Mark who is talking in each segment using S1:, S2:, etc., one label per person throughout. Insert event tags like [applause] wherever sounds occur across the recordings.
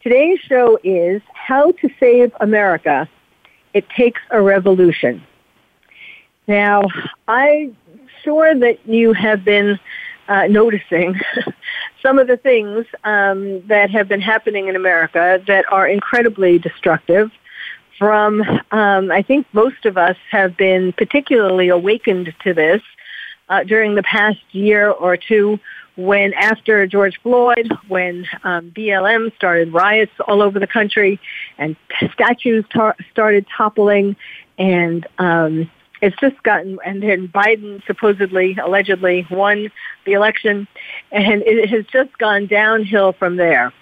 S1: Today's show is How to Save America. It Takes a Revolution. Now, I'm sure that you have been uh, noticing [laughs] some of the things um, that have been happening in America that are incredibly destructive. From, um, I think most of us have been particularly awakened to this uh, during the past year or two when after George Floyd, when um, BLM started riots all over the country and statues tar- started toppling and um, it's just gotten, and then Biden supposedly, allegedly won the election and it has just gone downhill from there.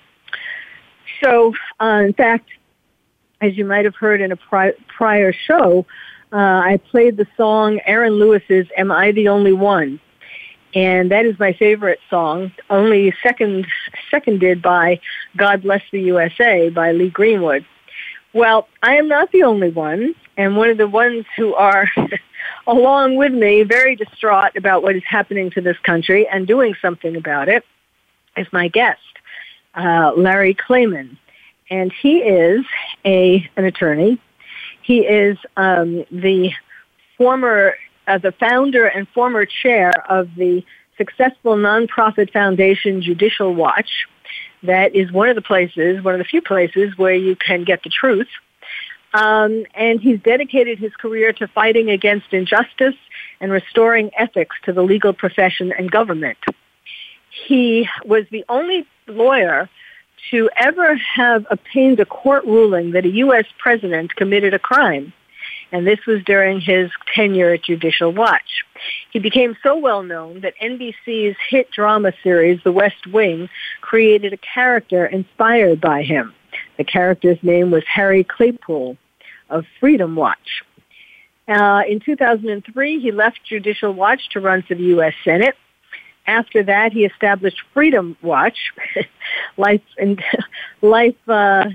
S1: So, uh, in fact, as you might have heard in a pri- prior show, uh, I played the song Aaron Lewis's Am I the Only One? And that is my favorite song, only second seconded by God Bless the USA by Lee Greenwood. Well, I am not the only one, and one of the ones who are [laughs] along with me very distraught about what is happening to this country and doing something about it is my guest, uh, Larry Klayman. And he is a an attorney. He is um, the former uh, the founder and former chair of the successful nonprofit foundation Judicial Watch. That is one of the places, one of the few places where you can get the truth. Um, and he's dedicated his career to fighting against injustice and restoring ethics to the legal profession and government. He was the only lawyer to ever have obtained a court ruling that a U.S. president committed a crime and this was during his tenure at Judicial Watch. He became so well known that NBC's hit drama series, The West Wing, created a character inspired by him. The character's name was Harry Claypool of Freedom Watch. Uh, in 2003, he left Judicial Watch to run for the U.S. Senate. After that, he established Freedom Watch. [laughs] life and [laughs] life uh,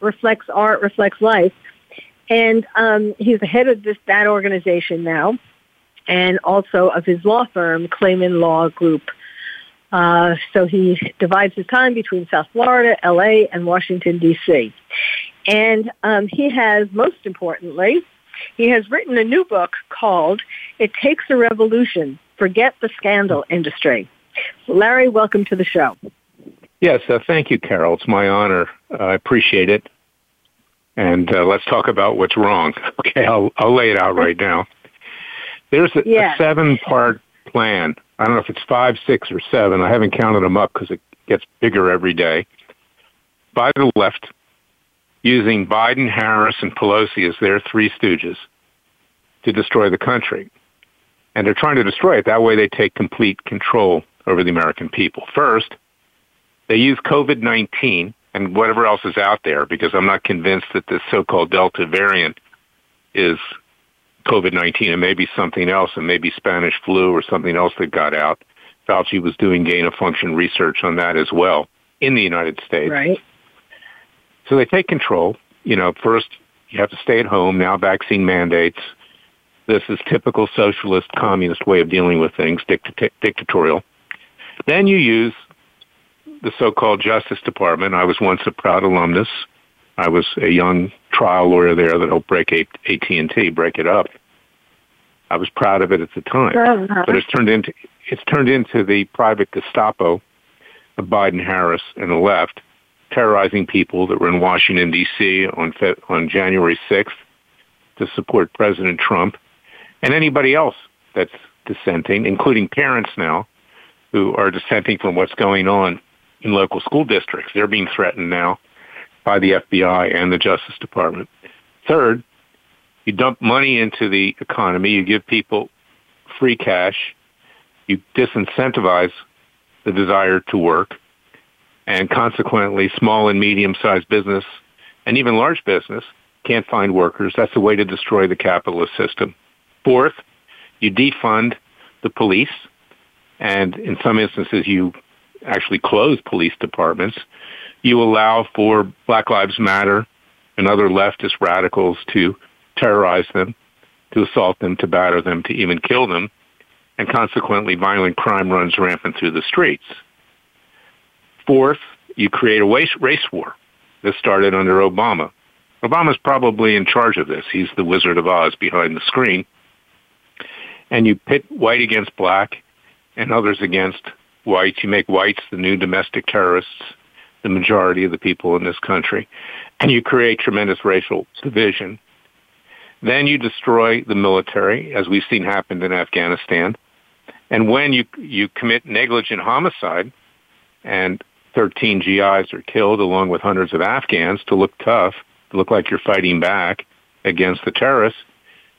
S1: reflects art, reflects life, and um, he's the head of this that organization now, and also of his law firm, Klayman Law Group. Uh, so he divides his time between South Florida, LA, and Washington, D.C. And um, he has, most importantly, he has written a new book called It Takes a Revolution Forget the Scandal Industry. Larry, welcome to the show.
S2: Yes, uh, thank you, Carol. It's my honor. Uh, I appreciate it and uh, let's talk about what's wrong. [laughs] Okay, I'll I'll lay it out right [laughs] now. There's a, a seven-part plan. I don't know if it's five, six, or seven. I haven't counted them up because it gets bigger every day. By the left, using Biden, Harris, and Pelosi as their three stooges to destroy the country. And they're trying to destroy it. That way they take complete control over the American people. First, they use COVID-19 and whatever else is out there because I'm not convinced that this so-called Delta variant is COVID-19. It may be something else. It may be Spanish flu or something else that got out. Fauci was doing gain of function research on that as well in the United States.
S1: Right.
S2: So they take control. You know, first you have to stay at home. Now vaccine mandates. This is typical socialist communist way of dealing with things, dictat- dictatorial. Then you use the so-called Justice Department. I was once a proud alumnus. I was a young trial lawyer there that helped break AT&T, break it up. I was proud of it at the time, but it's turned into it's turned into the private Gestapo of Biden, Harris, and the left, terrorizing people that were in Washington D.C. on on January 6th to support President Trump, and anybody else that's dissenting, including parents now who are dissenting from what's going on in local school districts. They're being threatened now by the FBI and the Justice Department. Third, you dump money into the economy, you give people free cash, you disincentivize the desire to work, and consequently, small and medium sized business and even large business can't find workers. That's a way to destroy the capitalist system. Fourth, you defund the police, and in some instances, you actually close police departments. You allow for Black Lives Matter and other leftist radicals to terrorize them, to assault them, to batter them, to even kill them, and consequently, violent crime runs rampant through the streets. Fourth, you create a race, war. This started under Obama. Obama's probably in charge of this. He's the Wizard of Oz behind the screen. And you pit white against black and others against whites. You make whites the new domestic terrorists, the majority of the people in this country. And you create tremendous racial division. Then you destroy the military, as we've seen happen in Afghanistan. And when you, you commit negligent homicide, and 13 GIs are killed along with hundreds of Afghans to look tough, to look like you're fighting back against the terrorists,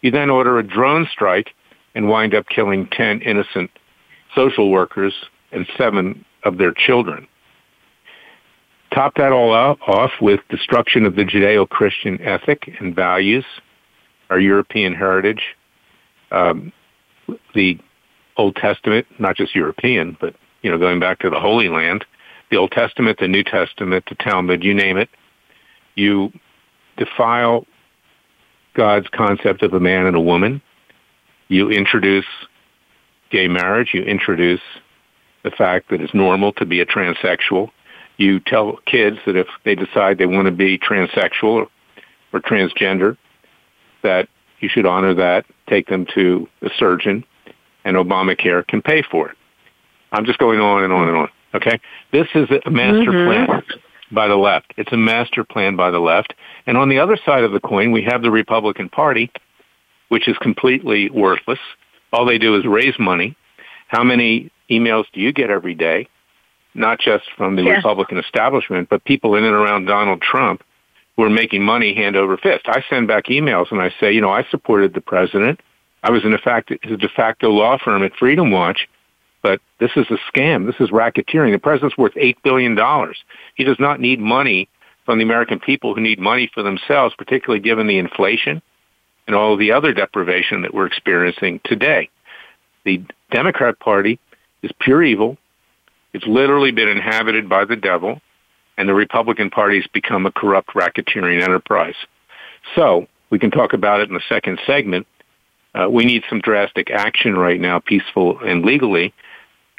S2: you then order a drone strike and wind up killing 10 innocent social workers and seven of their children. Top that all off with destruction of the Judeo-Christian ethic and values, our European heritage, um, the Old Testament, not just European, but you know, going back to the Holy Land, the Old Testament, the New Testament, the Talmud, you name it. You defile God's concept of a man and a woman. You introduce gay marriage. You introduce the fact that it's normal to be a transsexual. You tell kids that if they decide they want to be transsexual or, or transgender, that you should honor that, take them to a surgeon, and Obamacare can pay for it. I'm just going on and on and on. Okay? This is a master mm-hmm. plan by the left. It's a master plan by the left. And on the other side of the coin, we have the Republican Party, which is completely worthless. All they do is raise money. How many emails do you get every day? Not just from the yeah. Republican establishment, but people in and around Donald Trump who are making money hand over fist. I send back emails and I say, you know, I supported the president. I was in fact a de facto law firm at Freedom Watch but this is a scam. This is racketeering. The president's worth $8 billion. He does not need money from the American people who need money for themselves, particularly given the inflation and all the other deprivation that we're experiencing today. The Democrat Party is pure evil. It's literally been inhabited by the devil, and the Republican Party has become a corrupt racketeering enterprise. So, we can talk about it in the second segment. Uh, we need some drastic action right now, peaceful and legally,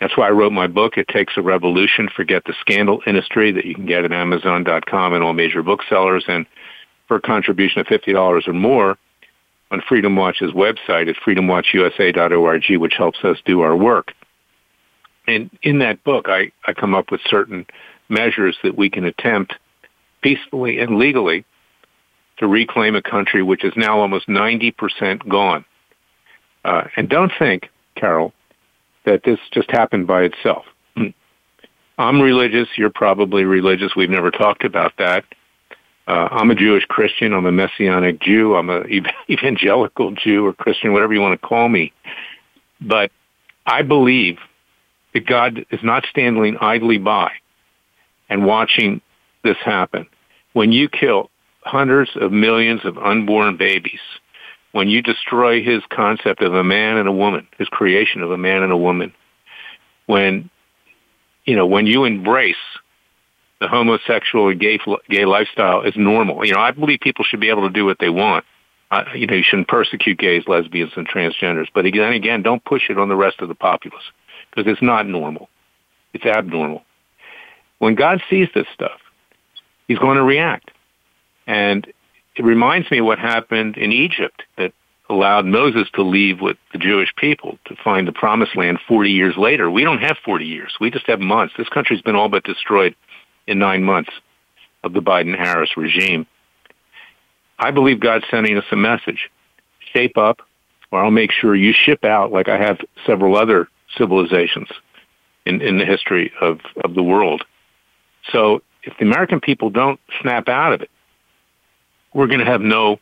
S2: that's why I wrote my book, It Takes a Revolution, Forget the Scandal Industry, that you can get at Amazon.com and all major booksellers. And for a contribution of $50 or more on Freedom Watch's website at freedomwatchusa.org, which helps us do our work. And in that book, I, I come up with certain measures that we can attempt peacefully and legally to reclaim a country which is now almost 90% gone. Uh, and don't think, Carol, that this just happened by itself. [clears throat] I'm religious. You're probably religious. We've never talked about that. Uh, I'm a Jewish Christian. I'm a Messianic Jew. I'm a [laughs] evangelical Jew or Christian, whatever you want to call me. But I believe that God is not standing idly by and watching this happen. When you kill hundreds of millions of unborn babies, when you destroy his concept of a man and a woman, his creation of a man and a woman, when you know when you embrace the homosexual and gay gay lifestyle is normal, you know I believe people should be able to do what they want. Uh, you know you shouldn't persecute gays, lesbians, and transgenders, but again, again, don't push it on the rest of the populace because it's not normal; it's abnormal. When God sees this stuff, He's going to react, and it reminds me of what happened in Egypt that allowed Moses to leave with the Jewish people to find the promised land 40 years later. We don't have 40 years. We just have months. This country's been all but destroyed in nine months of the Biden-Harris regime. I believe God's sending us a message. Shape up, or I'll make sure you ship out like I have several other civilizations in, in the history of, of the world. So if the American people don't snap out of it, we're going to have no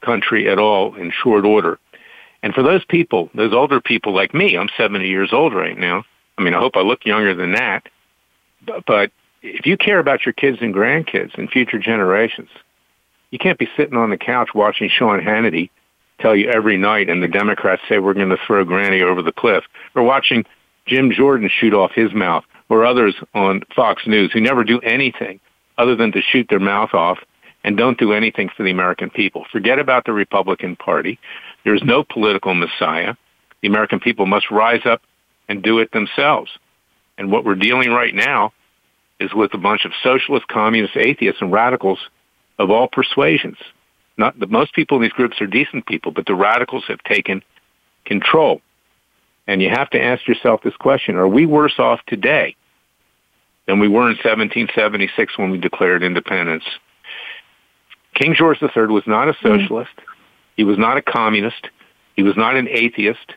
S2: country at all in short order. And for those people, those older people like me, I'm 70 years old right now. I mean, I hope I look younger than that. But if you care about your kids and grandkids and future generations, You can't be sitting on the couch watching Sean Hannity tell you every night and the Democrats say we're going to throw Granny over the cliff or watching Jim Jordan shoot off his mouth or others on Fox News who never do anything other than to shoot their mouth off and don't do anything for the American people. Forget about the Republican Party. There's no political messiah. The American people must rise up and do it themselves. And what we're dealing right now is with a bunch of socialist, communist, atheists, and radicals of all persuasions. Not the most people in these groups are decent people, but the radicals have taken control. And you have to ask yourself this question, are we worse off today than we were in 1776 when we declared independence? King George III was not a mm-hmm. socialist. He was not a communist. He was not an atheist.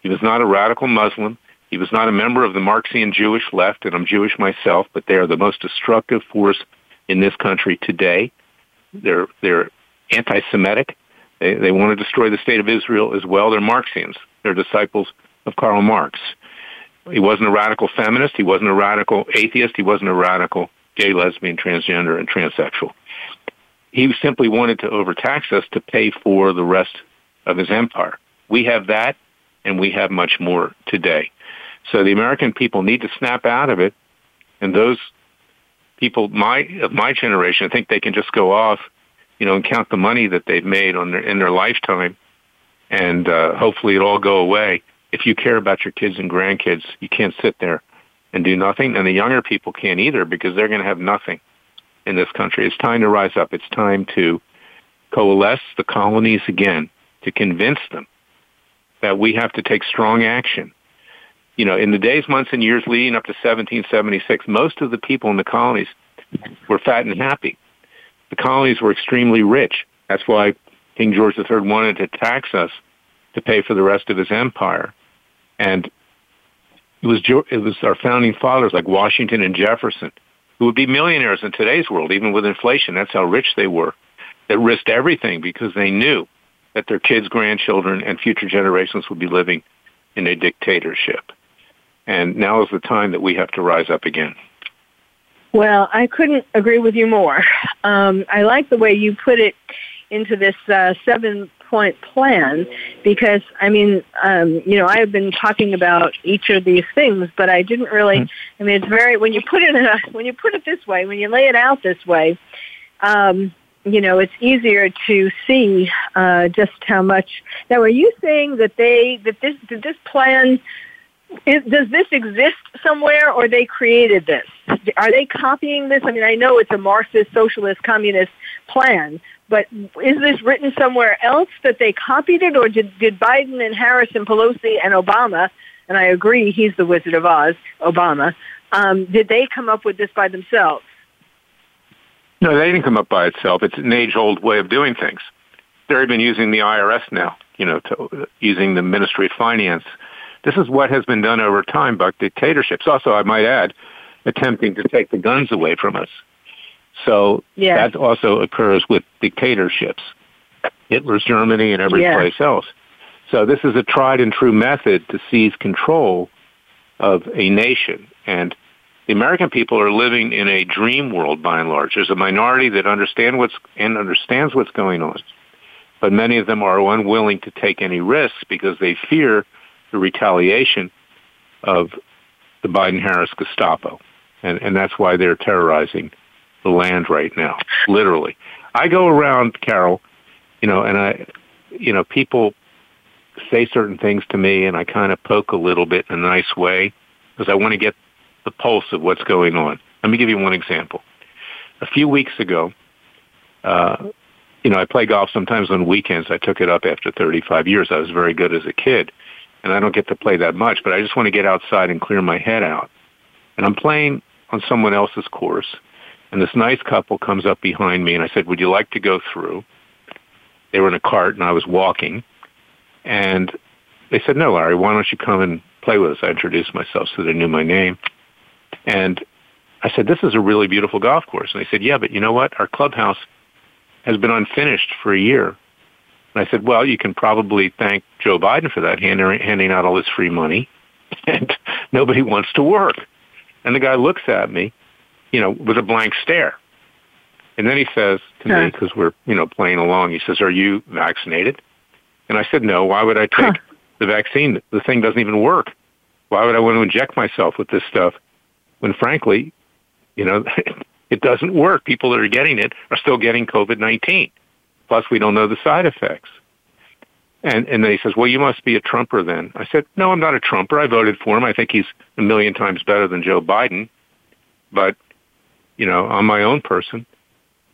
S2: He was not a radical Muslim. He was not a member of the Marxian Jewish left, and I'm Jewish myself, but they are the most destructive force in this country today. They're, they're anti-Semitic. They, they want to destroy the state of Israel as well. They're Marxians. They're disciples of Karl Marx. He wasn't a radical feminist. He wasn't a radical atheist. He wasn't a radical gay, lesbian, transgender, and transsexual. He simply wanted to overtax us to pay for the rest of his empire. We have that, and we have much more today. So the American people need to snap out of it, and those people my of my generation think they can just go off you know, and count the money that they've made on their, in their lifetime, and uh, hopefully it all go away. If you care about your kids and grandkids, you can't sit there and do nothing, and the younger people can't either because they're going to have nothing in this country. It's time to rise up. It's time to coalesce the colonies again to convince them that we have to take strong action. You know, in the days, months, and years leading up to 1776, most of the people in the colonies were fat and happy the colonies were extremely rich. That's why King George III wanted to tax us to pay for the rest of his empire. And it was, it was our founding fathers like Washington and Jefferson who would be millionaires in today's world, even with inflation. That's how rich they were, that risked everything because they knew that their kids, grandchildren, and future generations would be living in a dictatorship. And now is the time that we have to rise up again.
S1: Well, I couldn't agree with you more. Um, I like the way you put it into this uh, seven point plan because I mean, um, you know, I have been talking about each of these things, but I didn't really. Mm-hmm. I mean, it's very when you put it in a, when you put it this way, when you lay it out this way, um, you know, it's easier to see uh, just how much. Now, are you saying that they that this that this plan is, does this exist somewhere or they created this? Are they copying this? I mean, I know it's a Marxist, socialist, communist plan, but is this written somewhere else that they copied it or did, did Biden and Harris and Pelosi and Obama, and I agree he's the Wizard of Oz, Obama, um, did they come up with this by themselves?
S2: No, they didn't come up by itself. It's an age-old way of doing things. They've been using the IRS now, you know, to, using the Ministry of Finance this is what has been done over time by dictatorships. Also, I might add, attempting to take the guns away from us. So that also occurs with dictatorships, Hitler's Germany and every place else. So this is a tried and true method to seize control of a nation. And the American people are living in a dream world by and large. There's a minority that understand what's and understands what's going on. But many of them are unwilling to take any risks because they fear the retaliation of the Biden-Harris Gestapo. And, and that's why they're terrorizing the land right now, literally. I go around, Carol, you know, and I, you know, people say certain things to me and I kind of poke a little bit in a nice way because I want to get the pulse of what's going on. Let me give you one example. A few weeks ago, uh, you know, I play golf sometimes on weekends. I took it up after 35 years. I was very good as a kid and I don't get to play that much, but I just want to get outside and clear my head out. And I'm playing on someone else's course, and this nice couple comes up behind me, and I said, would you like to go through? They were in a cart, and I was walking, and they said, no, Larry, why don't you come and play with us? I introduced myself so they knew my name. And I said, this is a really beautiful golf course. And they said, yeah, but you know what? Our clubhouse has been unfinished for a year. And I said, well, you can probably thank Joe Biden for that, handing out all this free money, [laughs] and nobody wants to work. And the guy looks at me, you know, with a blank stare. And then he says to huh. me, because we're, you know, playing along, he says, are you vaccinated? And I said, no, why would I take huh. the vaccine? The thing doesn't even work. Why would I want to inject myself with this stuff when frankly, you know, [laughs] it doesn't work. People that are getting it are still getting COVID-19. Plus we don't know the side effects. And and then he says, "Well, you must be a Trumper then." I said, "No, I'm not a Trumper. I voted for him. I think he's a million times better than Joe Biden." But you know, I'm my own person.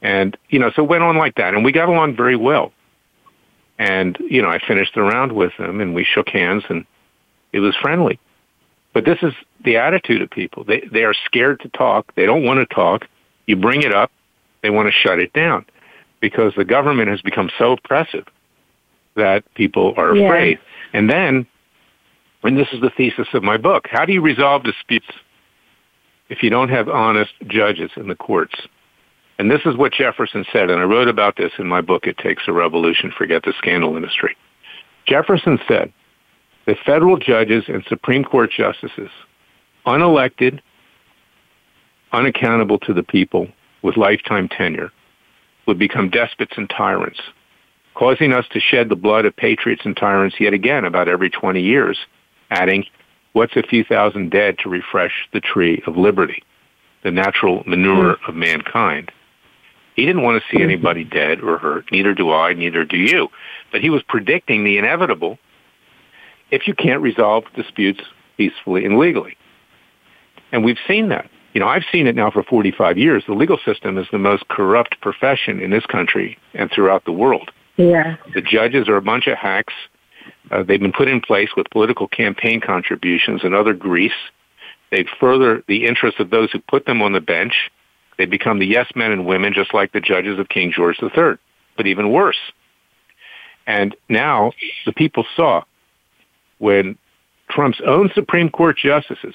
S2: And, you know, so it went on like that. And we got along very well. And, you know, I finished the round with him and we shook hands and it was friendly. But this is the attitude of people. They, they are scared to talk. They don't want to talk. You bring it up. They want to shut it down because the government has become so oppressive that people are afraid. And then, and this is the thesis of my book, how do you resolve disputes if you don't have honest judges in the courts? And this is what Jefferson said, and I wrote about this in my book, It Takes a Revolution, Forget the Scandal Industry. Jefferson said that federal judges and Supreme Court justices, unelected, unaccountable to the people, with lifetime tenure, would become despots and tyrants, causing us to shed the blood of patriots and tyrants yet again about every 20 years, adding, what's a few thousand dead to refresh the tree of liberty, the natural manure of mankind? He didn't want to see anybody dead or hurt. Neither do I, neither do you. But he was predicting the inevitable if you can't resolve disputes peacefully and legally. And we've seen that. You know, I've seen it now for 45 years. The legal system is the most corrupt profession in this country and throughout the world.
S1: Yeah.
S2: The judges are a bunch of hacks. Uh, they've been put in place with political campaign contributions and other grease. They further the interests of those who put them on the bench they become the yes men and women just like the judges of King George III, but even worse. And now the people saw when Trump's own Supreme Court justices,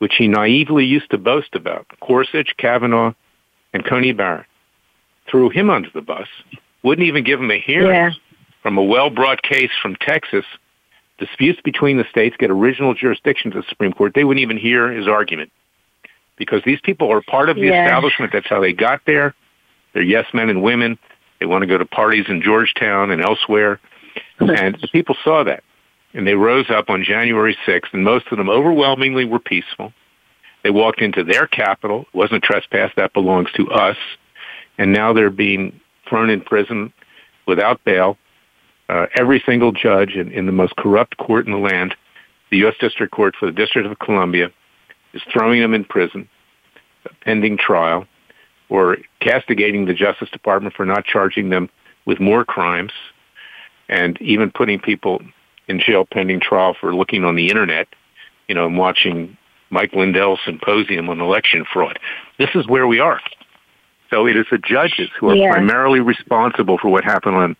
S2: which he naively used to boast about, Gorsuch, Kavanaugh, and Coney Barrett, threw him under the bus, wouldn't even give him a hearing yeah. from a well-brought case from Texas. Disputes between the states get original jurisdiction to the Supreme Court. They wouldn't even hear his argument because these people are part of the yeah. establishment. That's how they got there. They're yes men and women. They want to go to parties in Georgetown and elsewhere. [laughs] and the people saw that. And they rose up on January 6th, and most of them overwhelmingly were peaceful. They walked into their capital. It wasn't trespass. That belongs to us. And now they're being thrown in prison without bail. Uh, every single judge in, in the most corrupt court in the land, the U.S. District Court for the District of Columbia, is throwing them in prison pending trial or castigating the Justice Department for not charging them with more crimes and even putting people in jail pending trial for looking on the internet, you know, and watching Mike Lindell's symposium on election fraud. This is where we are. So it is the judges who are yeah. primarily responsible for what happened on,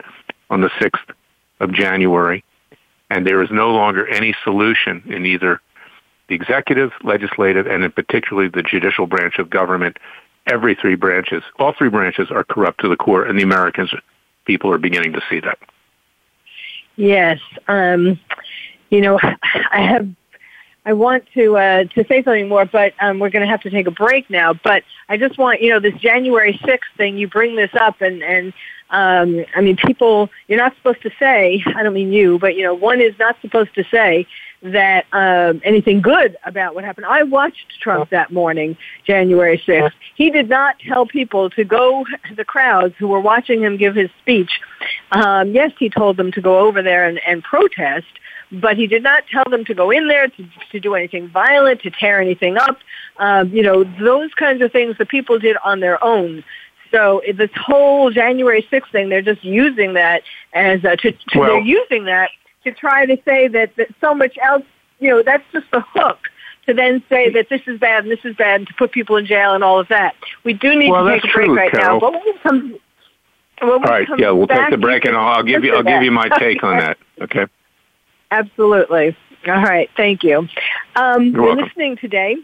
S2: on the 6th of January. And there is no longer any solution in either the executive, legislative, and in particularly the judicial branch of government, every three branches, all three branches are corrupt to the core, and the Americans, people are beginning to see that.
S1: Yes. Um, you know, [sighs] I have I want to uh, to say something more, but um, we're going to have to take a break now. But I just want you know this January sixth thing. You bring this up, and and um, I mean, people. You're not supposed to say. [laughs] I don't mean you, but you know, one is not supposed to say that um, anything good about what happened. I watched Trump that morning, January 6th. He did not tell people to go, [laughs] the crowds who were watching him give his speech. Um, yes, he told them to go over there and, and protest, but he did not tell them to go in there to, to do anything violent, to tear anything up. Um, you know, those kinds of things the people did on their own. So this whole January 6th thing, they're just using that as a, to, to well, they're using that to try to say that, that so much else, you know, that's just the hook to then say that this is bad and this is bad and to put people in jail and all of that. We do need
S2: well,
S1: to take a break
S2: true,
S1: right
S2: Carol.
S1: now. But when we come, when
S2: all right, yeah, we'll take the break and I'll, I'll give you I'll give you my [laughs] take on that. Okay.
S1: Absolutely. All right. Thank you. Um,
S2: You're
S1: we're
S2: welcome.
S1: listening today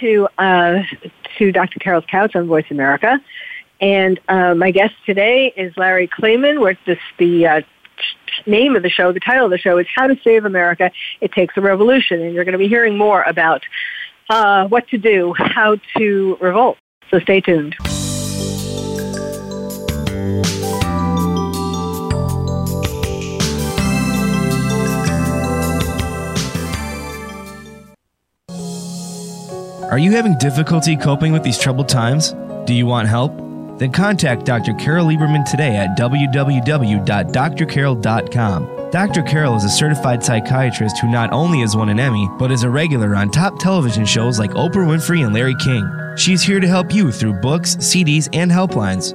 S1: to uh, to Dr. Carol's Couch on Voice America. And uh, my guest today is Larry Klayman. We're this, the uh, name of the show, the title of the show is How to Save America. It Takes a Revolution. And you're going to be hearing more about uh, what to do, how to revolt. So stay tuned.
S3: Are you having difficulty coping with these troubled times? Do you want help? Then contact Dr. Carol Lieberman today at www.drcarol.com. Dr. Carol is a certified psychiatrist who not only has won an Emmy, but is a regular on top television shows like Oprah Winfrey and Larry King. She's here to help you through books, CDs, and helplines.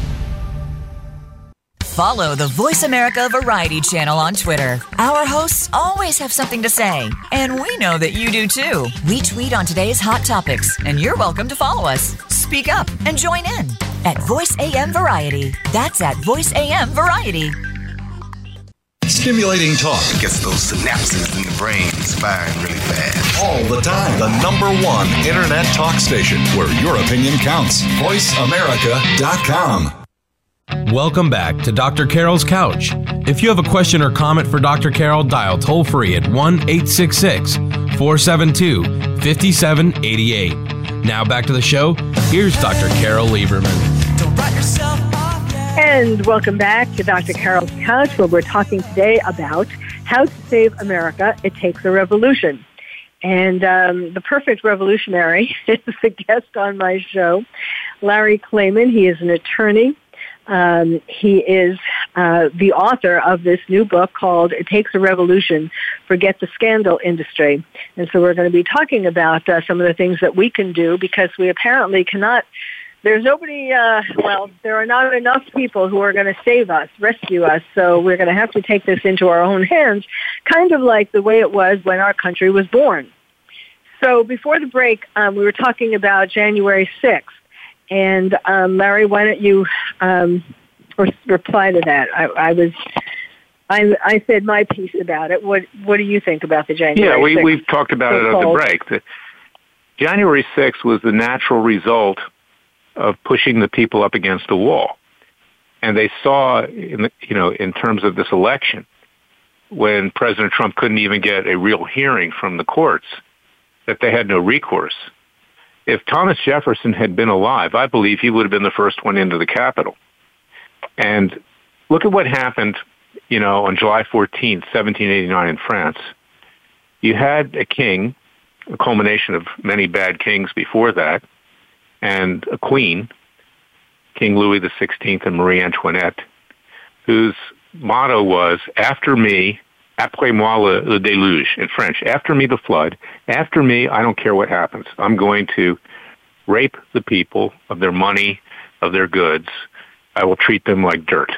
S4: Follow the Voice America Variety channel on Twitter. Our hosts always have something to say, and we know that you do too. We tweet on today's hot topics, and you're welcome to follow us. Speak up and join in at Voice AM Variety. That's at Voice AM Variety.
S5: Stimulating talk
S6: gets those synapses in the brain firing really fast.
S5: All the time. The number one internet talk station where your opinion counts. VoiceAmerica.com.
S7: Welcome back to Dr. Carol's Couch. If you have a question or comment for Dr. Carol, dial toll free at 1 866 472 5788. Now back to the show. Here's Dr. Carol Lieberman.
S1: And welcome back to Dr. Carol's Couch, where we're talking today about how to save America. It takes a revolution. And um, the perfect revolutionary [laughs] is the guest on my show, Larry Klayman. He is an attorney um, he is uh, the author of this new book called It Takes a Revolution, Forget the Scandal Industry. And so we're going to be talking about uh, some of the things that we can do because we apparently cannot there's nobody, uh, well, there are not enough people who are going to save us, rescue us, so we're going to have to take this into our own hands, kind of like the way it was when our country was born. So before the break, um, we were talking about January 6th. And um, Larry, why don't you um, reply to that? I, I was. I, I said my piece about it. What What do you think about the January?
S2: Yeah, we
S1: 6th
S2: we've talked about it at the break. The, January 6th was the natural result of pushing the people up against the wall, and they saw, in the, you know, in terms of this election, when President Trump couldn't even get a real hearing from the courts, that they had no recourse if Thomas Jefferson had been alive, I believe he would have been the first one into the Capitol. And look at what happened, you know, on July 14th, 1789 in France. You had a king, a culmination of many bad kings before that, and a queen, King Louis XVI and Marie Antoinette, whose motto was, after me, après moi le, le déluge in French. After me the flood. After me, I don't care what happens. I'm going to rape the people of their money, of their goods. I will treat them like dirt.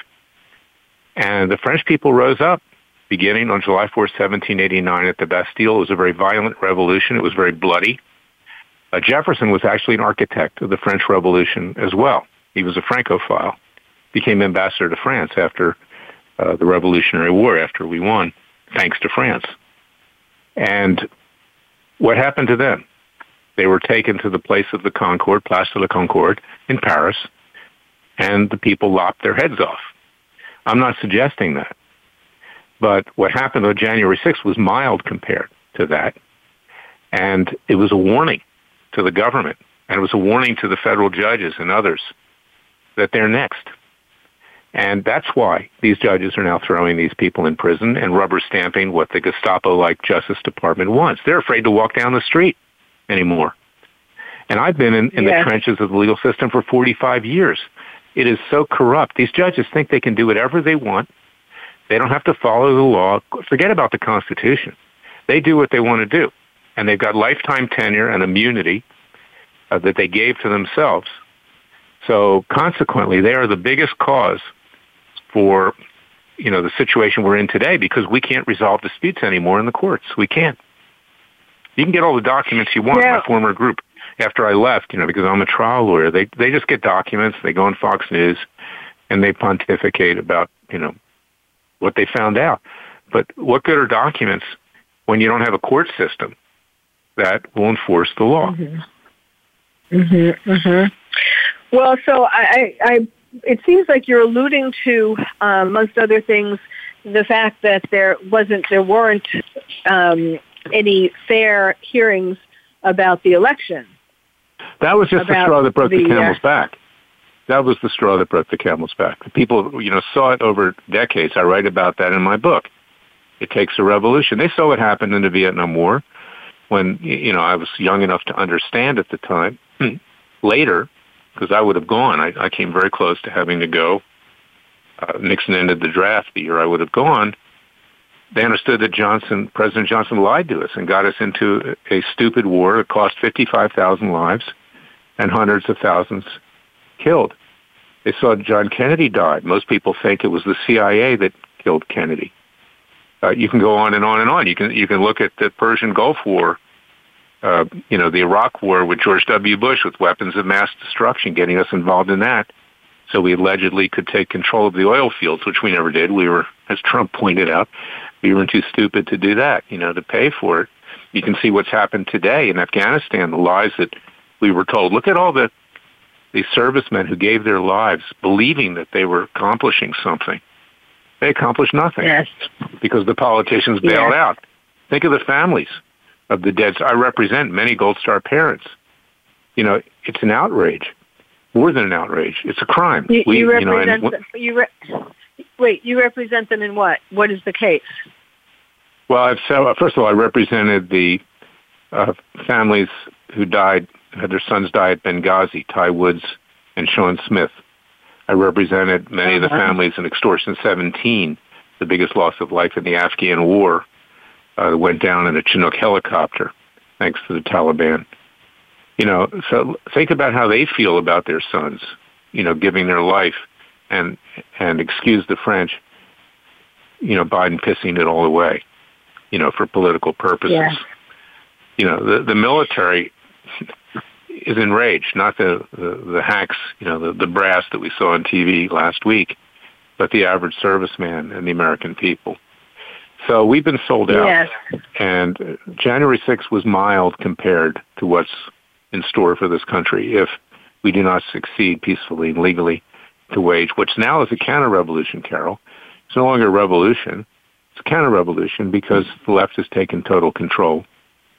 S2: And the French people rose up beginning on July 4, 1789 at the Bastille. It was a very violent revolution. It was very bloody. Uh, Jefferson was actually an architect of the French Revolution as well. He was a Francophile, became ambassador to France after uh, the Revolutionary War, after we won thanks to France. And what happened to them? They were taken to the place of the Concorde, Place de la Concorde in Paris, and the people lopped their heads off. I'm not suggesting that. But what happened on January 6th was mild compared to that. And it was a warning to the government, and it was a warning to the federal judges and others that they're next. And that's why these judges are now throwing these people in prison and rubber stamping what the Gestapo-like Justice Department wants. They're afraid to walk down the street anymore. And I've been in, in the trenches of the legal system for 45 years. It is so corrupt. These judges think they can do whatever they want. They don't have to follow the law. Forget about the Constitution. They do what they want to do. And they've got lifetime tenure and immunity uh, that they gave to themselves. So consequently, they are the biggest cause for, you know, the situation we're in today because we can't resolve disputes anymore in the courts. We can't. You can get all the documents you want.
S1: Yeah.
S2: My former group, after I left, you know, because I'm a trial lawyer, they they just get documents. They go on Fox News, and they pontificate about you know what they found out. But what good are documents when you don't have a court system that will enforce the law?
S1: Mm-hmm. Mm-hmm. Mm-hmm. Well, so I, I, I, it seems like you're alluding to, uh, amongst other things, the fact that there wasn't, there weren't um, any fair hearings about the election.
S2: That was just the straw that broke the,
S1: the, uh,
S2: camel's back. That was the straw that broke the camel's back. The people, you know, saw it over decades. I write about that in my book. It takes a revolution. They saw what happened in the Vietnam War when, you know, I was young enough to understand at the time. [clears throat] Later, because I would have gone, I, I came very close to having to go. Uh, Nixon ended the draft the year I would have gone. They understood that Johnson, President Johnson lied to us and got us into a stupid war that cost 55,000 lives and hundreds of thousands killed. They saw John Kennedy died. Most people think it was the CIA that killed Kennedy. Uh, you can go on and on and on. You can you can look at the Persian Gulf War, uh, you know, the Iraq War with George W. Bush with weapons of mass destruction, getting us involved in that. So we allegedly could take control of the oil fields, which we never did. We were, as Trump pointed out, we were too stupid to do that, you know, to pay for it. You can see what's happened today in Afghanistan, the lies that we were told. Look at all the the servicemen who gave their lives believing that they were accomplishing something. They accomplished nothing
S1: Yes.
S2: because the politicians bailed
S1: Yeah.
S2: out. Think of the families of the dead. I represent many Gold Star parents. You know, it's an outrage. More than an outrage. It's a crime.
S1: You,
S2: We-
S1: you
S2: know, and
S1: represent. them- you re- wait. You represent them in what? What is the case?
S2: Well, I've so first of all, I represented the uh, families who died, had their sons die at Benghazi, Ty Woods and Sean Smith. I represented many of the
S1: Uh-huh.
S2: families in Extortion 17, the biggest loss of life in the Afghan war, uh, went down in a Chinook helicopter, thanks to the Taliban. You know, so think about how they feel about their sons, you know, giving their life, and and excuse the French, you know, Biden pissing it all away you know, for political purposes.
S1: Yeah.
S2: You know, the the military is enraged, not the, the, the hacks, you know, the, the brass that we saw on TV last week, but the average serviceman and the American people. So we've been sold out.
S1: Yes.
S2: And January 6th was mild compared to what's in store for this country if we do not succeed peacefully and legally to wage, which now is a counter-revolution, Carol. It's no longer a revolution. It's a counter-revolution because the left has taken total control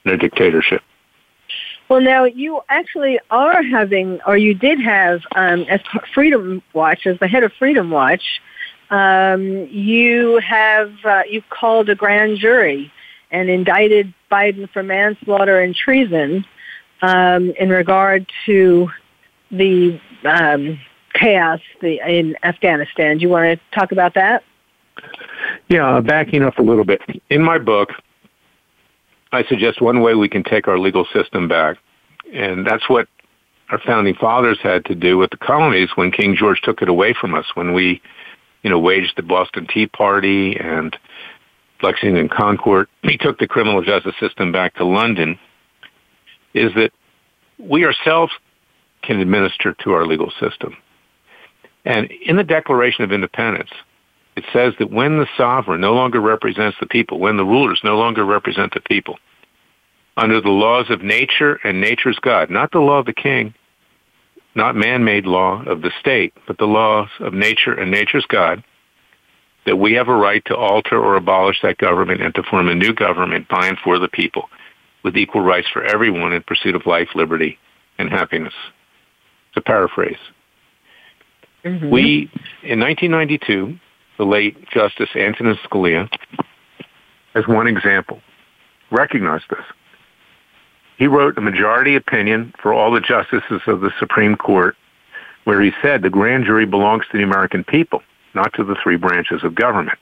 S2: in a dictatorship.
S1: Well, now you actually are having, or you did have, um, as Freedom Watch, as the head of Freedom Watch, um, you have uh, you called a grand jury and indicted Biden for manslaughter and treason um, in regard to the um, chaos the, in Afghanistan. Do you want to talk about that?
S2: Yeah, backing up a little bit. In my book, I suggest one way we can take our legal system back, and that's what our founding fathers had to do with the colonies when King George took it away from us, when we, you know, waged the Boston Tea Party and Lexington Concord. [clears throat] He took the criminal justice system back to London. Is that we ourselves can administer to our legal system. And in the Declaration of Independence, it says that when the sovereign no longer represents the people, when the rulers no longer represent the people, under the laws of nature and nature's God, not the law of the king, not man-made law of the state, but the laws of nature and nature's God, that we have a right to alter or abolish that government and to form a new government by and for the people with equal rights for everyone in pursuit of life, liberty, and happiness. To paraphrase.
S1: Mm-hmm.
S2: We, in 1992, the late Justice Antonin Scalia, as one example, recognized this. He wrote a majority opinion for all the justices of the Supreme Court where he said the grand jury belongs to the American people, not to the three branches of government.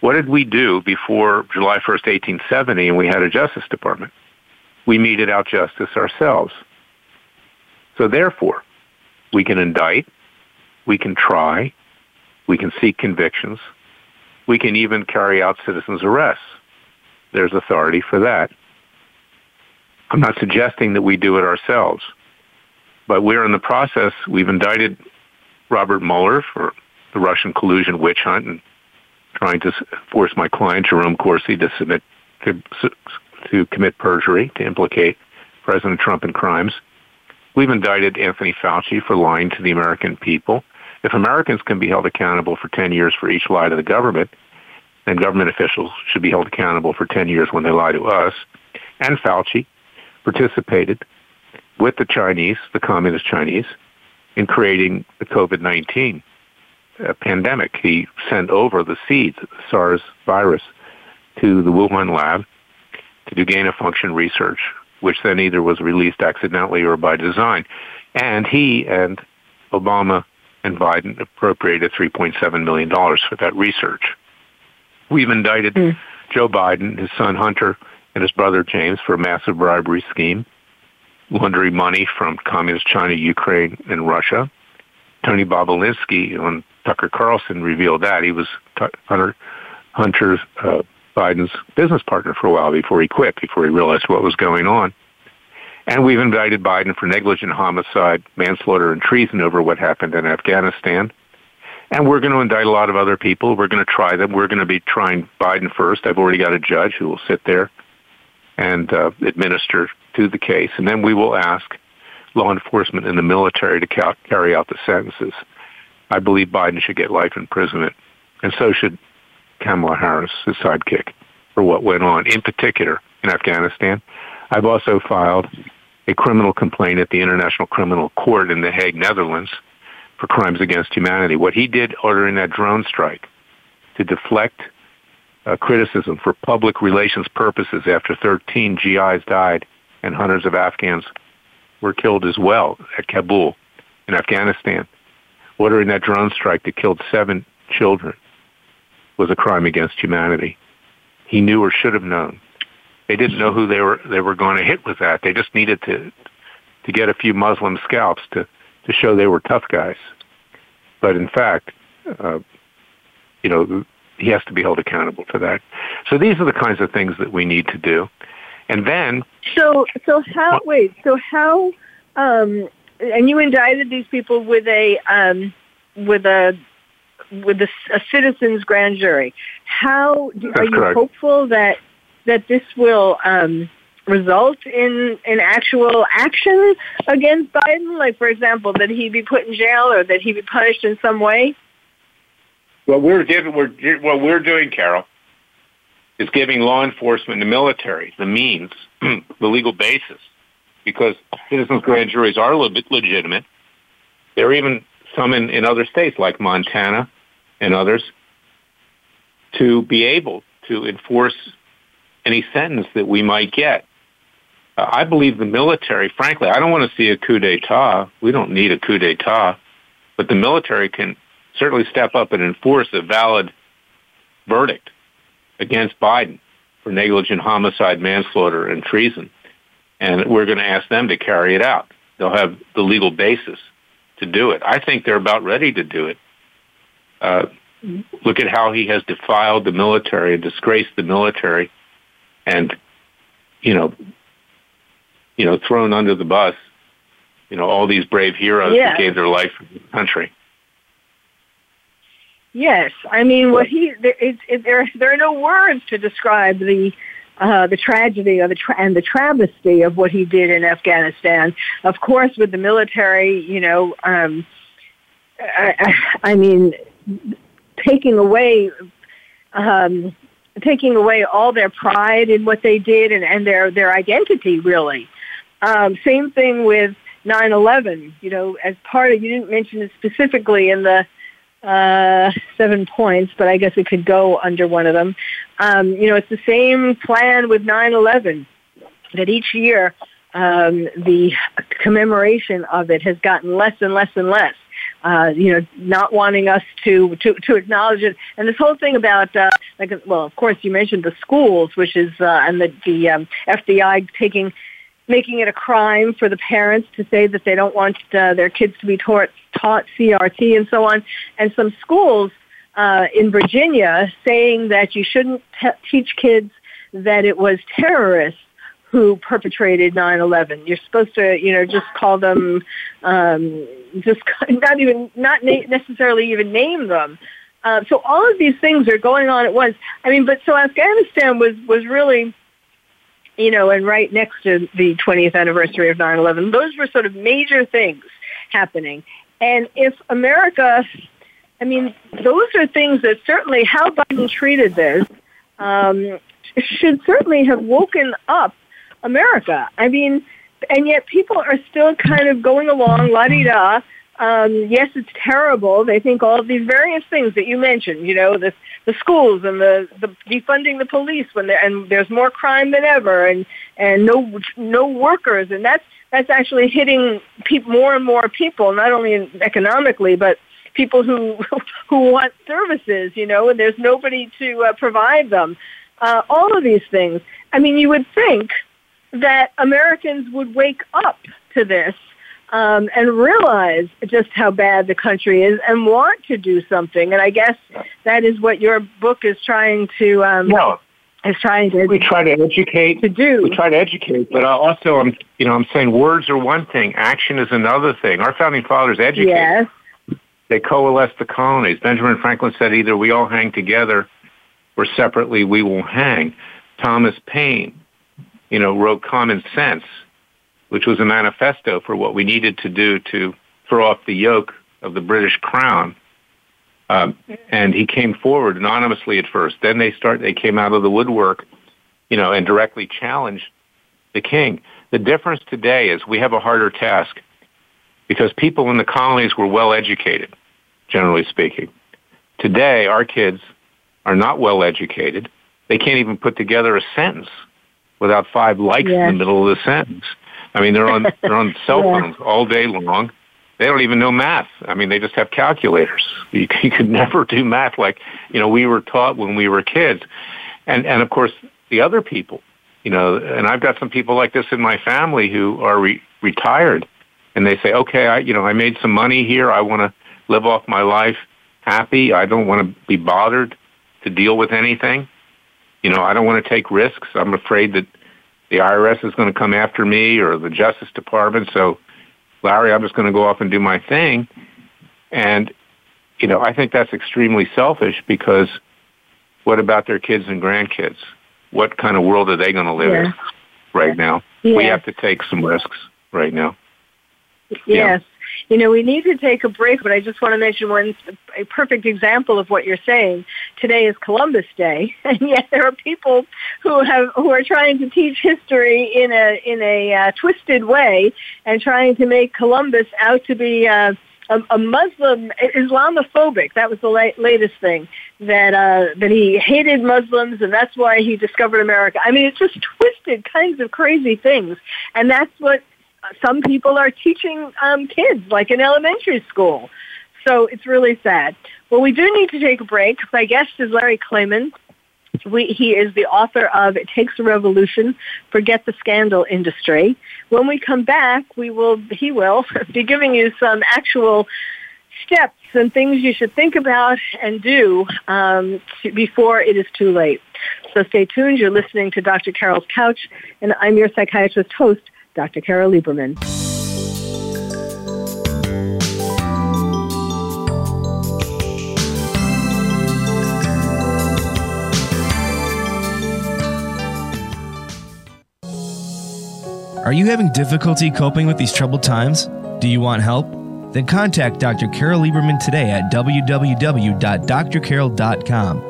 S2: What did we do before July 1st, 1870, and we had a Justice Department? We meted out justice ourselves. So therefore, we can indict, we can try, we can seek convictions, we can even carry out citizens' arrests. There's authority for that. I'm not suggesting that we do it ourselves, but we're in the process. We've indicted Robert Mueller for the Russian collusion witch hunt and trying to force my client Jerome Corsi to submit to to commit perjury to implicate President Trump in crimes. We've indicted Anthony Fauci for lying to the American people. If Americans can be held accountable for 10 years for each lie to the government, then government officials should be held accountable for 10 years when they lie to us. And Fauci participated with the Chinese, the communist Chinese, in creating the COVID-19 uh, pandemic. He sent over the seeds the SARS virus to the Wuhan lab to do gain of function research, which then either was released accidentally or by design. And he and Obama and Biden appropriated $3.7 million for that research. We've indicted mm. Joe Biden, his son Hunter, and his brother James for a massive bribery scheme, laundering money from communist China, Ukraine, and Russia. Tony Bobulinski on Tucker Carlson revealed that he was Hunter Hunter's uh, Biden's business partner for a while before he quit, before he realized what was going on. And we've indicted Biden for negligent homicide, manslaughter, and treason over what happened in Afghanistan. And we're going to indict a lot of other people. We're going to try them. We're going to be trying Biden first. I've already got a judge who will sit there and uh, administer to the case. And then we will ask law enforcement and the military to ca- carry out the sentences. I believe Biden should get life imprisonment, and so should Kamala Harris, his sidekick, for what went on, in particular in Afghanistan. I've also filed a criminal complaint at the International Criminal Court in The Hague, Netherlands, for crimes against humanity. What he did ordering that drone strike to deflect uh, criticism for public relations purposes after 13 GIs died and hundreds of Afghans were killed as well at Kabul in Afghanistan. Ordering that drone strike that killed seven children was a crime against humanity. He knew or should have known. They didn't know who they were they were going to hit with that. They just needed to to get a few Muslim scalps to to show they were tough guys. But in fact, uh, you know, he has to be held accountable for that. So these are the kinds of things that we need to do. And then
S1: So so how wait, so how um and you indicted these people with a um with a with a, a citizens grand jury. How do, are you
S2: correct.
S1: hopeful that that this will um, result in in actual action against Biden? Like, for example, that he be put in jail or that he be punished in some way?
S2: What we're giving, we're what we're doing, Carol, is giving law enforcement, the military, the means, [clears throat] the legal basis, because citizens grand juries are legitimate. There are even some in, in other states like Montana and others to be able to enforce any sentence that we might get. Uh, I believe the military, frankly, I don't want to see a coup d'etat. We don't need a coup d'etat, but the military can certainly step up and enforce a valid verdict against Biden for negligent homicide, manslaughter, and treason. And we're going to ask them to carry it out. They'll have the legal basis to do it. I think they're about ready to do it. Uh, look at how he has defiled the military and disgraced the military, and you know, you know, thrown under the bus. You know, all these brave heroes
S1: Yeah.
S2: that gave their life for the country.
S1: Yes, I mean what he there, it, it, there there are no words to describe the uh, the tragedy or the tra- and the travesty of what he did in Afghanistan. Of course, with the military, you know, um, I, I, I mean, taking away um, taking away all their pride in what they did and, and their their identity, really. Um, same thing with 9/11. You know, as part of you didn't mention it specifically in the uh, seven points, but I guess it could go under one of them. Um, you know, it's the same plan with 9/11 that each year um, the commemoration of it has gotten less and less and less. uh, you know, not wanting us to, to, to acknowledge it. And this whole thing about, uh, like, well, of course, you mentioned the schools, which is, uh, and the, the um, FBI taking, making it a crime for the parents to say that they don't want uh, their kids to be taught, taught CRT and so on. And some schools uh, in Virginia saying that you shouldn't teach kids that it was terrorists who perpetrated 9/11. You're supposed to, you know, just call them, um, just [laughs] not even not na- necessarily even name them. Uh, so all of these things are going on at once. I mean, but so Afghanistan was was really, you know, and right next to the 20th anniversary of 9/11. Those were sort of major things happening. And if America, I mean, those are things that certainly how Biden treated this um, should certainly have woken up America. I mean, and yet people are still kind of going along, la di da. Um, yes, it's terrible. They think all of these various things that you mentioned, you know, the the schools and the, the defunding the police when there, and there's more crime than ever, and and no no workers, and that's that's actually hitting pe- more and more people, not only economically, but people who [laughs] who want services, you know, and there's nobody to uh, provide them. Uh, all of these things. I mean, you would think that Americans would wake up to this um, and realize just how bad the country is and want to do something. And I guess that is what your book is trying to. Um,
S2: no.
S1: Is trying to.
S2: We try to educate.
S1: To do.
S2: We try to educate, but also, I'm, you know, I'm saying words are one thing, action is another thing. Our founding fathers educated.
S1: Yes.
S2: They coalesced the colonies. Benjamin Franklin said either we all hang together or separately we will hang. Thomas Paine you know, wrote Common Sense, which was a manifesto for what we needed to do to throw off the yoke of the British crown. Um, and he came forward anonymously at first. Then they start. They came out of the woodwork, you know, and directly challenged the king. The difference today is we have a harder task because people in the colonies were well educated, generally speaking. Today, our kids are not well educated. They can't even put together a sentence without five likes yes. in the middle of the sentence. I mean, they're on they're on [laughs] cell phones yeah. all day long. They don't even know math. I mean, they just have calculators. [laughs] You, you could never do math like you know we were taught when we were kids, and and of course the other people, you know, and I've got some people like this in my family who are re- retired, and they say, okay, I you know I made some money here. I want to live off my life happy. I don't want to be bothered to deal with anything you know, I don't want to take risks. I'm afraid that the IRS is going to come after me or the Justice Department. So, Larry, I'm just going to go off and do my thing. And, you know, I think that's extremely selfish because what about their kids and grandkids? What kind of world are they going to live yeah. in right now? Yeah. We have to take some risks right now.
S1: Yes. Yeah. You know, we need to take a break, but I just want to mention one a perfect example of what you're saying. Today is Columbus Day, [laughs] and yet there are people who have who are trying to teach history in a in a uh, twisted way and trying to make Columbus out to be uh, a, a Muslim Islamophobic. That was the la- latest thing that uh, that he hated Muslims and that's why he discovered America. I mean, it's just twisted kinds of crazy things, and that's what some people are teaching um, kids, like in elementary school. So it's really sad. Well, we do need to take a break. My guest is Larry Klayman. We, he is the author of It Takes a Revolution, Forget the Scandal Industry. When we come back, we will, he will [laughs] be giving you some actual steps and things you should think about and do um, to, before it is too late. So stay tuned. You're listening to Dr. Carol's Couch, and I'm your psychiatrist host, Dr. Carol Lieberman.
S3: Are you having difficulty coping with these troubled times? Do you want help? Then contact Dr. Carol Lieberman today at www.drcarol.com.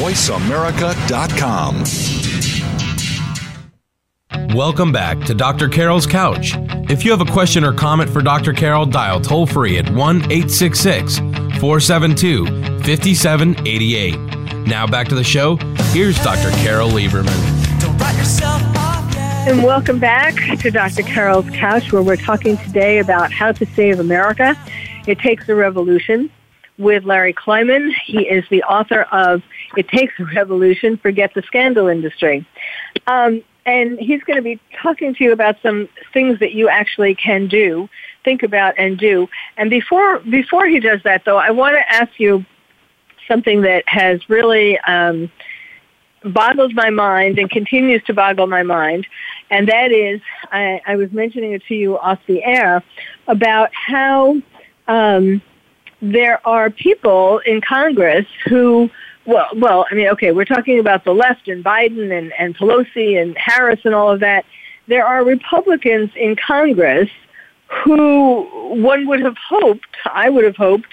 S5: VoiceAmerica.com.
S7: Welcome back to Dr. Carol's Couch. If you have a question or comment for Dr. Carol, dial toll free at 1 866 472 5788. Now back to the show. Here's Dr. Carol Lieberman.
S1: And welcome back to Dr. Carol's Couch, where we're talking today about how to save America. It Takes a Revolution with Larry Klayman. He is the author of It Takes a Revolution, Forget the Scandal Industry. Um, and he's going to be talking to you about some things that you actually can do, think about and do. And before, before he does that, though, I want to ask you something that has really um, boggled my mind and continues to boggle my mind. And that is, I, I was mentioning it to you off the air about how um, there are people in Congress who, well, well, I mean, okay, we're talking about the left and Biden and, and Pelosi and Harris and all of that. There are Republicans in Congress who one would have hoped, I would have hoped,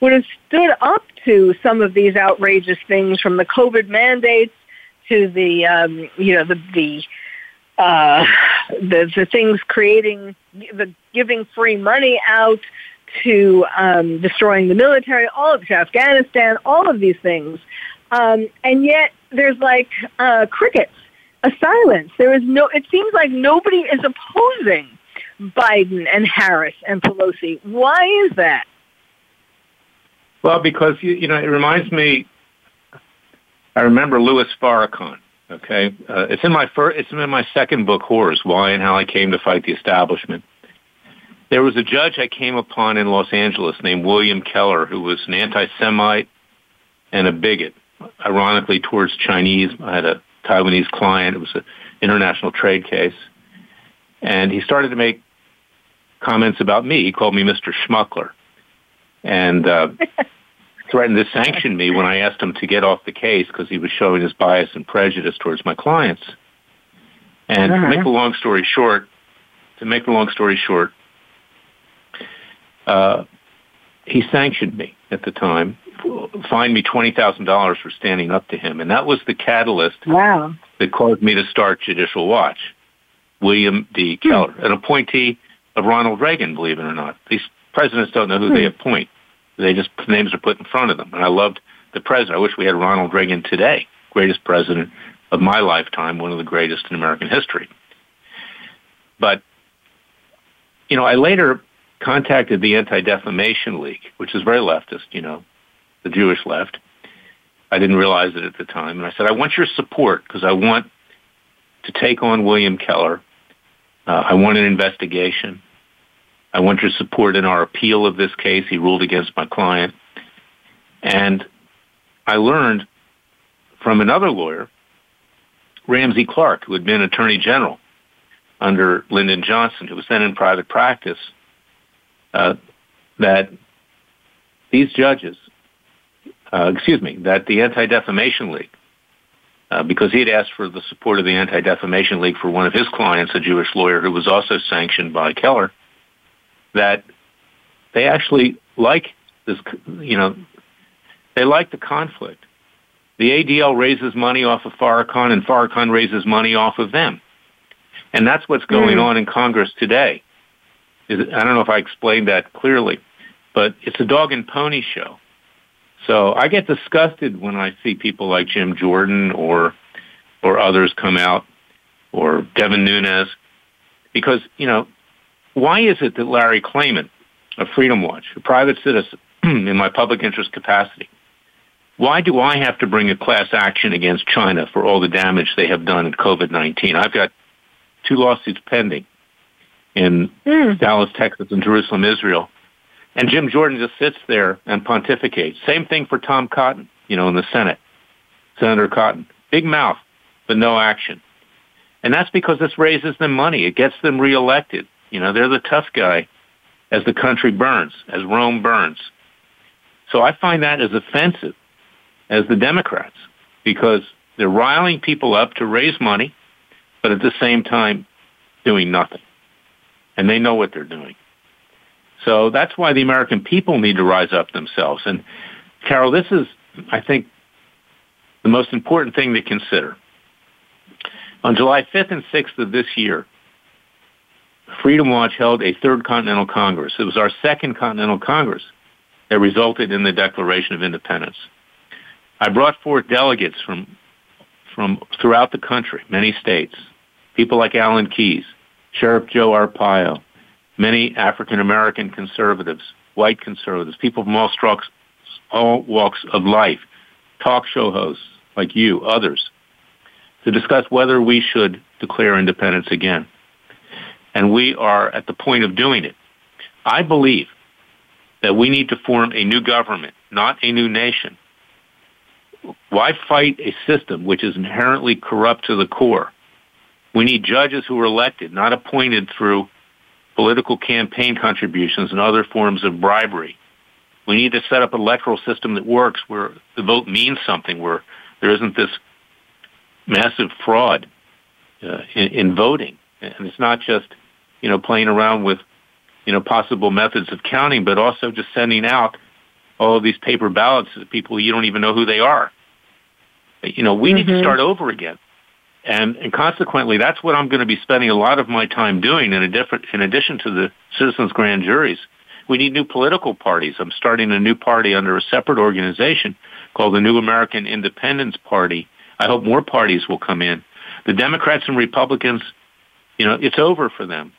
S1: would have stood up to some of these outrageous things from the COVID mandates to the, um, you know, the, the, uh, the, the things creating, the giving free money out to um, destroying the military, all of to Afghanistan, all of these things. Um, and yet there's like uh, crickets, a silence. There is no. It seems like nobody is opposing Biden and Harris and Pelosi. Why is that?
S2: Well, because you, you know, it reminds me. I remember Louis Farrakhan. Okay, uh, it's in my first. It's in my second book, Whores: Why and How I Came to Fight the Establishment. There was a judge I came upon in Los Angeles named William Keller who was an anti-Semite and a bigot, ironically towards Chinese. I had a Taiwanese client. It was an international trade case. And he started to make comments about me. He called me Mr. Schmuckler. And uh, [laughs] threatened to sanction me when I asked him to get off the case because he was showing his bias and prejudice towards my clients. And uh-huh. to make a long story short, to make a long story short, uh, he sanctioned me at the time, fined me twenty thousand dollars for standing up to him, and that was the catalyst
S1: wow.
S2: that caused me to start Judicial Watch. William D. Hmm. Keller, an appointee of Ronald Reagan, believe it or not. These presidents don't know who hmm. they appoint; they just names are put in front of them. And I loved the president. I wish we had Ronald Reagan today, greatest president of my lifetime, one of the greatest in American history. But you know, I later contacted the Anti-Defamation League, which is very leftist, you know, the Jewish left. I didn't realize it at the time. And I said, I want your support because I want to take on William Keller. Uh, I want an investigation. I want your support in our appeal of this case. He ruled against my client. And I learned from another lawyer, Ramsey Clark, who had been Attorney General under Lyndon Johnson, who was then in private practice, uh, that these judges, uh, excuse me, that the Anti-Defamation League uh, because he had asked for the support of the Anti-Defamation League for one of his clients, a Jewish lawyer who was also sanctioned by Keller, that they actually like this, you know, they like the conflict. The ADL raises money off of Farrakhan and Farrakhan raises money off of them. And that's what's going mm. on in Congress today. I don't know if I explained that clearly, but it's a dog and pony show. So I get disgusted when I see people like Jim Jordan or or others come out or Devin Nunes because, you know, why is it that Larry Klayman of Freedom Watch, a private citizen [clears throat] in my public interest capacity, why do I have to bring a class action against China for all the damage they have done in COVID-19? I've got two lawsuits pending in mm. Dallas, Texas, and Jerusalem, Israel. And Jim Jordan just sits there and pontificates. Same thing for Tom Cotton, you know, in the Senate. Senator Cotton. Big mouth, but no action. And that's because this raises them money. It gets them reelected. You know, they're the tough guy as the country burns, as Rome burns. So I find that as offensive as the Democrats because they're riling people up to raise money, but at the same time doing nothing. And they know what they're doing. So that's why the American people need to rise up themselves. And Carol, this is, I think, the most important thing to consider. On July 5th and 6th of this year, Freedom Watch held a third Continental Congress. It was our second Continental Congress that resulted in the Declaration of Independence. I brought forth delegates from, from throughout the country, many states, people like Alan Keyes, Sheriff Joe Arpaio, many African American conservatives, white conservatives, people from all strokes, all walks of life, talk show hosts like you, others, to discuss whether we should declare independence again. And we are at the point of doing it. I believe that we need to form a new government, not a new nation. Why fight a system which is inherently corrupt to the core? We need judges who are elected, not appointed through political campaign contributions and other forms of bribery. We need to set up an electoral system that works where the vote means something, where there isn't this massive fraud uh, in, in voting. And it's not just, you know, playing around with, you know, possible methods of counting, but also just sending out all of these paper ballots to people you don't even know who they are. You know, we mm-hmm. need to mm-hmm. start over again. And, and consequently, that's what I'm going to be spending a lot of my time doing in, a different, in addition to the citizens' grand juries. We need new political parties. I'm starting a new party under a separate organization called the New American Independence Party. I hope more parties will come in. The Democrats and Republicans, you know, it's over for them.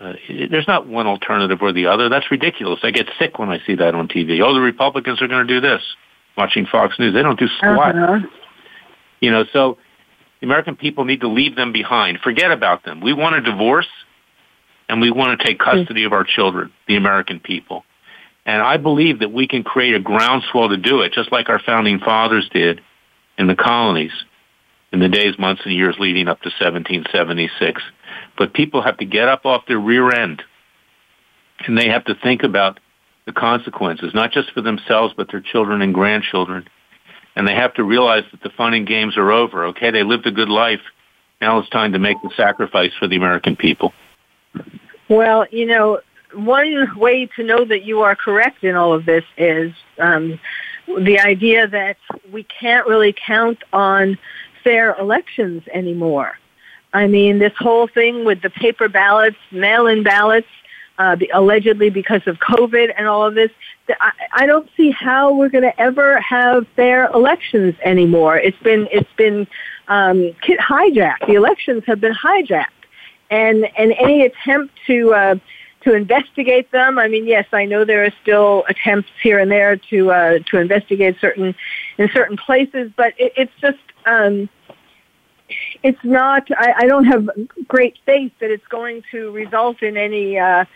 S2: Uh, there's not one alternative or the other. That's ridiculous. I get sick when I see that on TV. Oh, the Republicans are going to do this. Watching Fox News, they don't do squat. Uh-huh. You know, so the American people need to leave them behind. Forget about them. We want a divorce and we want to take custody of our children, the American people. And I believe that we can create a groundswell to do it, just like our founding fathers did in the colonies in the days, months, and years leading up to 1776. But people have to get up off their rear end and they have to think about the consequences, not just for themselves, but their children and grandchildren and they have to realize that the fun and games are over. Okay, they lived a good life. Now it's time to make the sacrifice for the American people.
S1: Well, you know, one way to know that you are correct in all of this is um, the idea that we can't really count on fair elections anymore. I mean, this whole thing with the paper ballots, mail-in ballots, uh, allegedly because of COVID and all of this. I, I don't see how we're going to ever have fair elections anymore. It's been it's been um, hijacked. The elections have been hijacked, and and any attempt to uh, to investigate them. I mean, yes, I know there are still attempts here and there to uh, to investigate certain in certain places, but it, it's just. Um, it's not. I, I don't have great faith that it's going to result in any uh,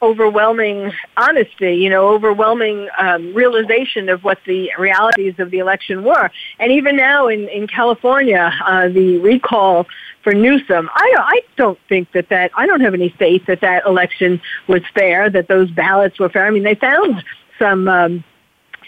S1: overwhelming honesty, you know, overwhelming um, realization of what the realities of the election were. And even now in, in California, uh, the recall for Newsom, I, I don't think that that, I don't have any faith that that election was fair, that those ballots were fair. I mean, they found some, um,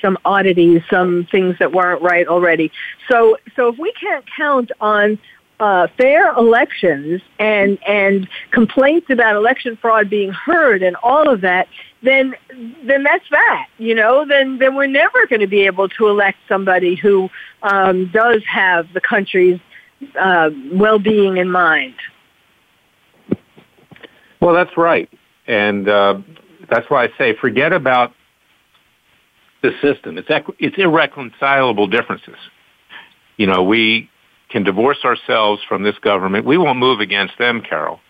S1: some oddities, some things that weren't right already. So, so if we can't count on uh, fair elections and and complaints about election fraud being heard and all of that, then then that's that. You know, then then we're never going to be able to elect somebody who um, does have the country's uh, well-being in mind.
S2: Well, that's right, and uh, that's why I say forget about the system. It's equ- it's irreconcilable differences. You know, we can divorce ourselves from this government. We won't move against them, Carol.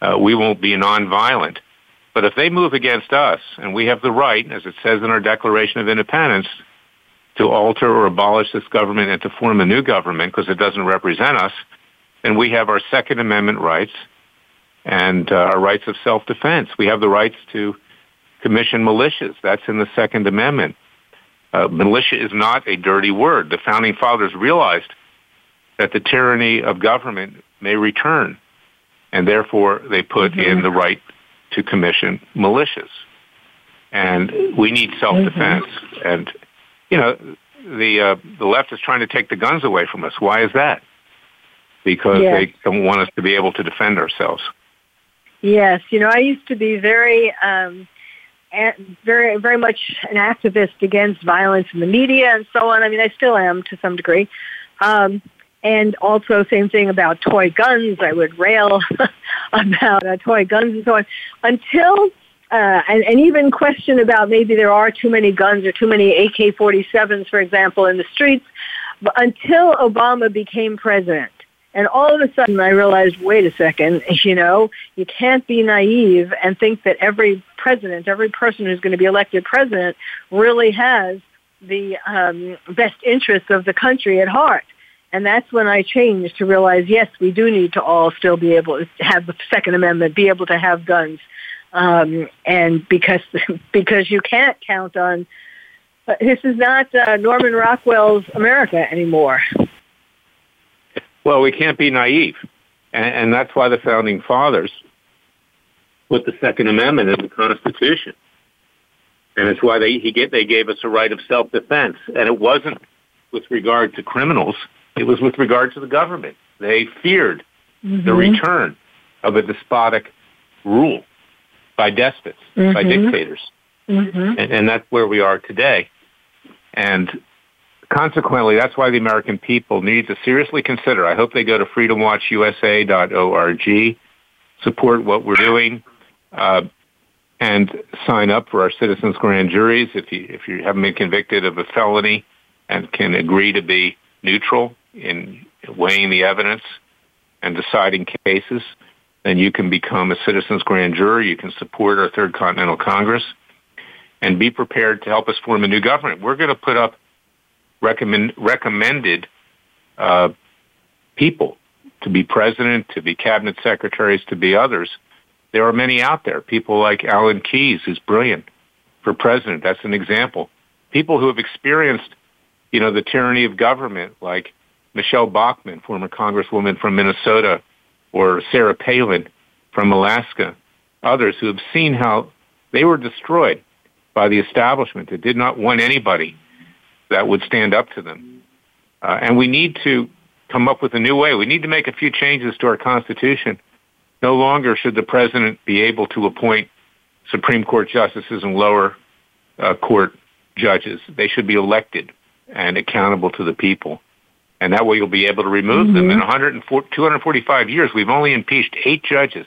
S2: Uh, we won't be nonviolent. But if they move against us, and we have the right, as it says in our Declaration of Independence, to alter or abolish this government and to form a new government because it doesn't represent us, then we have our Second Amendment rights and uh, our rights of self-defense. We have the rights to commission militias. That's in the Second Amendment. Uh, militia is not a dirty word. The founding fathers realized that the tyranny of government may return, and therefore they put mm-hmm. in the right to commission militias. And we need self-defense. Mm-hmm. And you know, the uh, the left is trying to take the guns away from us. Why is that? Because yes. they don't want us to be able to defend ourselves.
S1: Yes, you know, I used to be very, um, very, very much an activist against violence in the media and so on. I mean, I still am to some degree. Um, and also same thing about toy guns. I would rail [laughs] about uh, toy guns and so on until uh, and, and even question about maybe there are too many guns or too many AK-47s, for example, in the streets. But until Obama became president, and all of a sudden I realized, wait a second, [laughs] you know, you can't be naive and think that every president, every person who's going to be elected president really has the um, best interests of the country at heart. And that's when I changed to realize, yes, we do need to all still be able to have the Second Amendment, be able to have guns, um, and because [laughs] because you can't count on. Uh, this is not uh, Norman Rockwell's America anymore.
S2: Well, we can't be naive, and, and that's why the founding fathers put the Second Amendment in the Constitution, and it's why they he get, they gave us a right of self-defense, and it wasn't with regard to criminals it was with regard to the government. They feared mm-hmm. the return of a despotic rule by despots, mm-hmm. by dictators. Mm-hmm. And, and that's where we are today. And consequently, that's why the American people need to seriously consider. I hope they go to freedomwatchusa.org, support what we're doing, uh, and sign up for our citizens' grand juries if you if you haven't been convicted of a felony and can agree to be neutral in weighing the evidence and deciding cases, then you can become a citizen's grand juror. You can support our Third Continental Congress and be prepared to help us form a new government. We're going to put up recommend, recommended uh, people to be president, to be cabinet secretaries, to be others. There are many out there. People like Alan Keyes, who's brilliant for president. That's an example. People who have experienced, you know, the tyranny of government, like Michele Bachmann, former congresswoman from Minnesota, or Sarah Palin from Alaska, others who have seen how they were destroyed by the establishment that did not want anybody that would stand up to them. Uh, and we need to come up with a new way. We need to make a few changes to our Constitution. No longer should the president be able to appoint Supreme Court justices and lower uh, court judges. They should be elected and accountable to the people and that way you'll be able to remove mm-hmm. them. In 245 years, we've only impeached eight judges,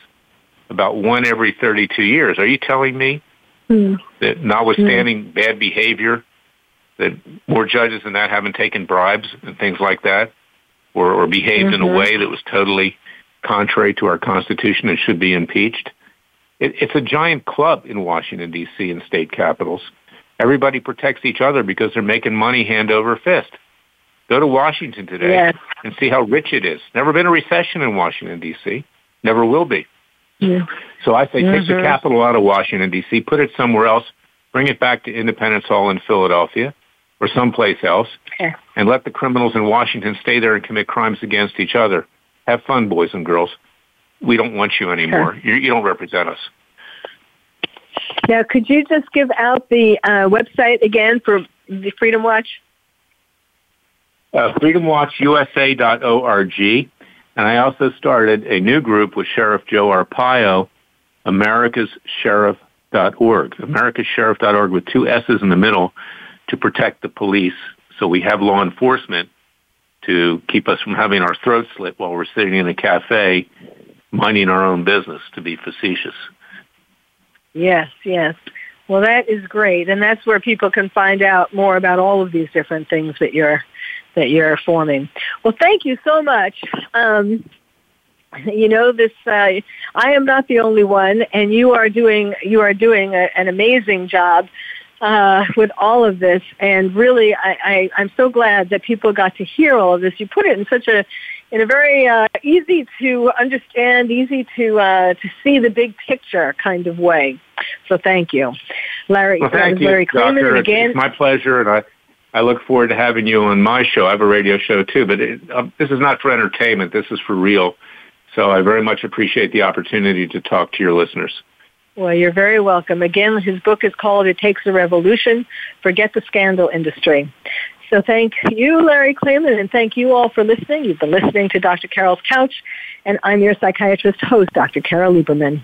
S2: about one every 32 years. Are you telling me mm-hmm. that notwithstanding mm-hmm. bad behavior, that more judges than that haven't taken bribes and things like that, or, or behaved in a mm-hmm. way that was totally contrary to our Constitution and should be impeached? It, it's a giant club in Washington, D.C. and state capitals. Everybody protects each other because they're making money hand over fist. Go to Washington today yes. and see how rich it is. Never been a recession in Washington, D.C. Never will be. Yeah. So I say mm-hmm. take the mm-hmm. capital out of Washington, D.C., put it somewhere else, bring it back to Independence Hall in Philadelphia or someplace else, yeah. and let the criminals in Washington stay there and commit crimes against each other. Have fun, boys and girls. We don't want you anymore. Sure. You, you don't represent us.
S1: Now, could you just give out the uh, website again for the Freedom Watch?
S2: Uh, FreedomWatchUSA.org. And I also started a new group with Sheriff Joe Arpaio, America's Sheriff.org. America's with two S's in the middle to protect the police. So we have law enforcement to keep us from having our throats slit while we're sitting in a cafe minding our own business, to be facetious.
S1: Yes, yes. Well, that is great, and that's where people can find out more about all of these different things that you're that you're forming. Well, thank you so much. Um, you know this uh, i am not the only one and you are doing you are doing a, an amazing job uh, with all of this and really I, I i'm so glad that people got to hear all of this you put it in such a in a very uh, easy to understand easy to uh, to see the big picture kind of way so thank you larry
S2: well, thank you,
S1: larry
S2: Doctor.
S1: again
S2: it's my pleasure and i I look forward to having you on my show. I have a radio show too, but it, uh, this is not for entertainment. This is for real. So I very much appreciate the opportunity to talk to your listeners.
S1: Well, you're very welcome. Again, his book is called It Takes a Revolution Forget the Scandal Industry. So thank you, Larry Klayman, and thank you all for listening. You've been listening to Dr. Carol's Couch, and I'm your psychiatrist host, Dr. Carol Lieberman.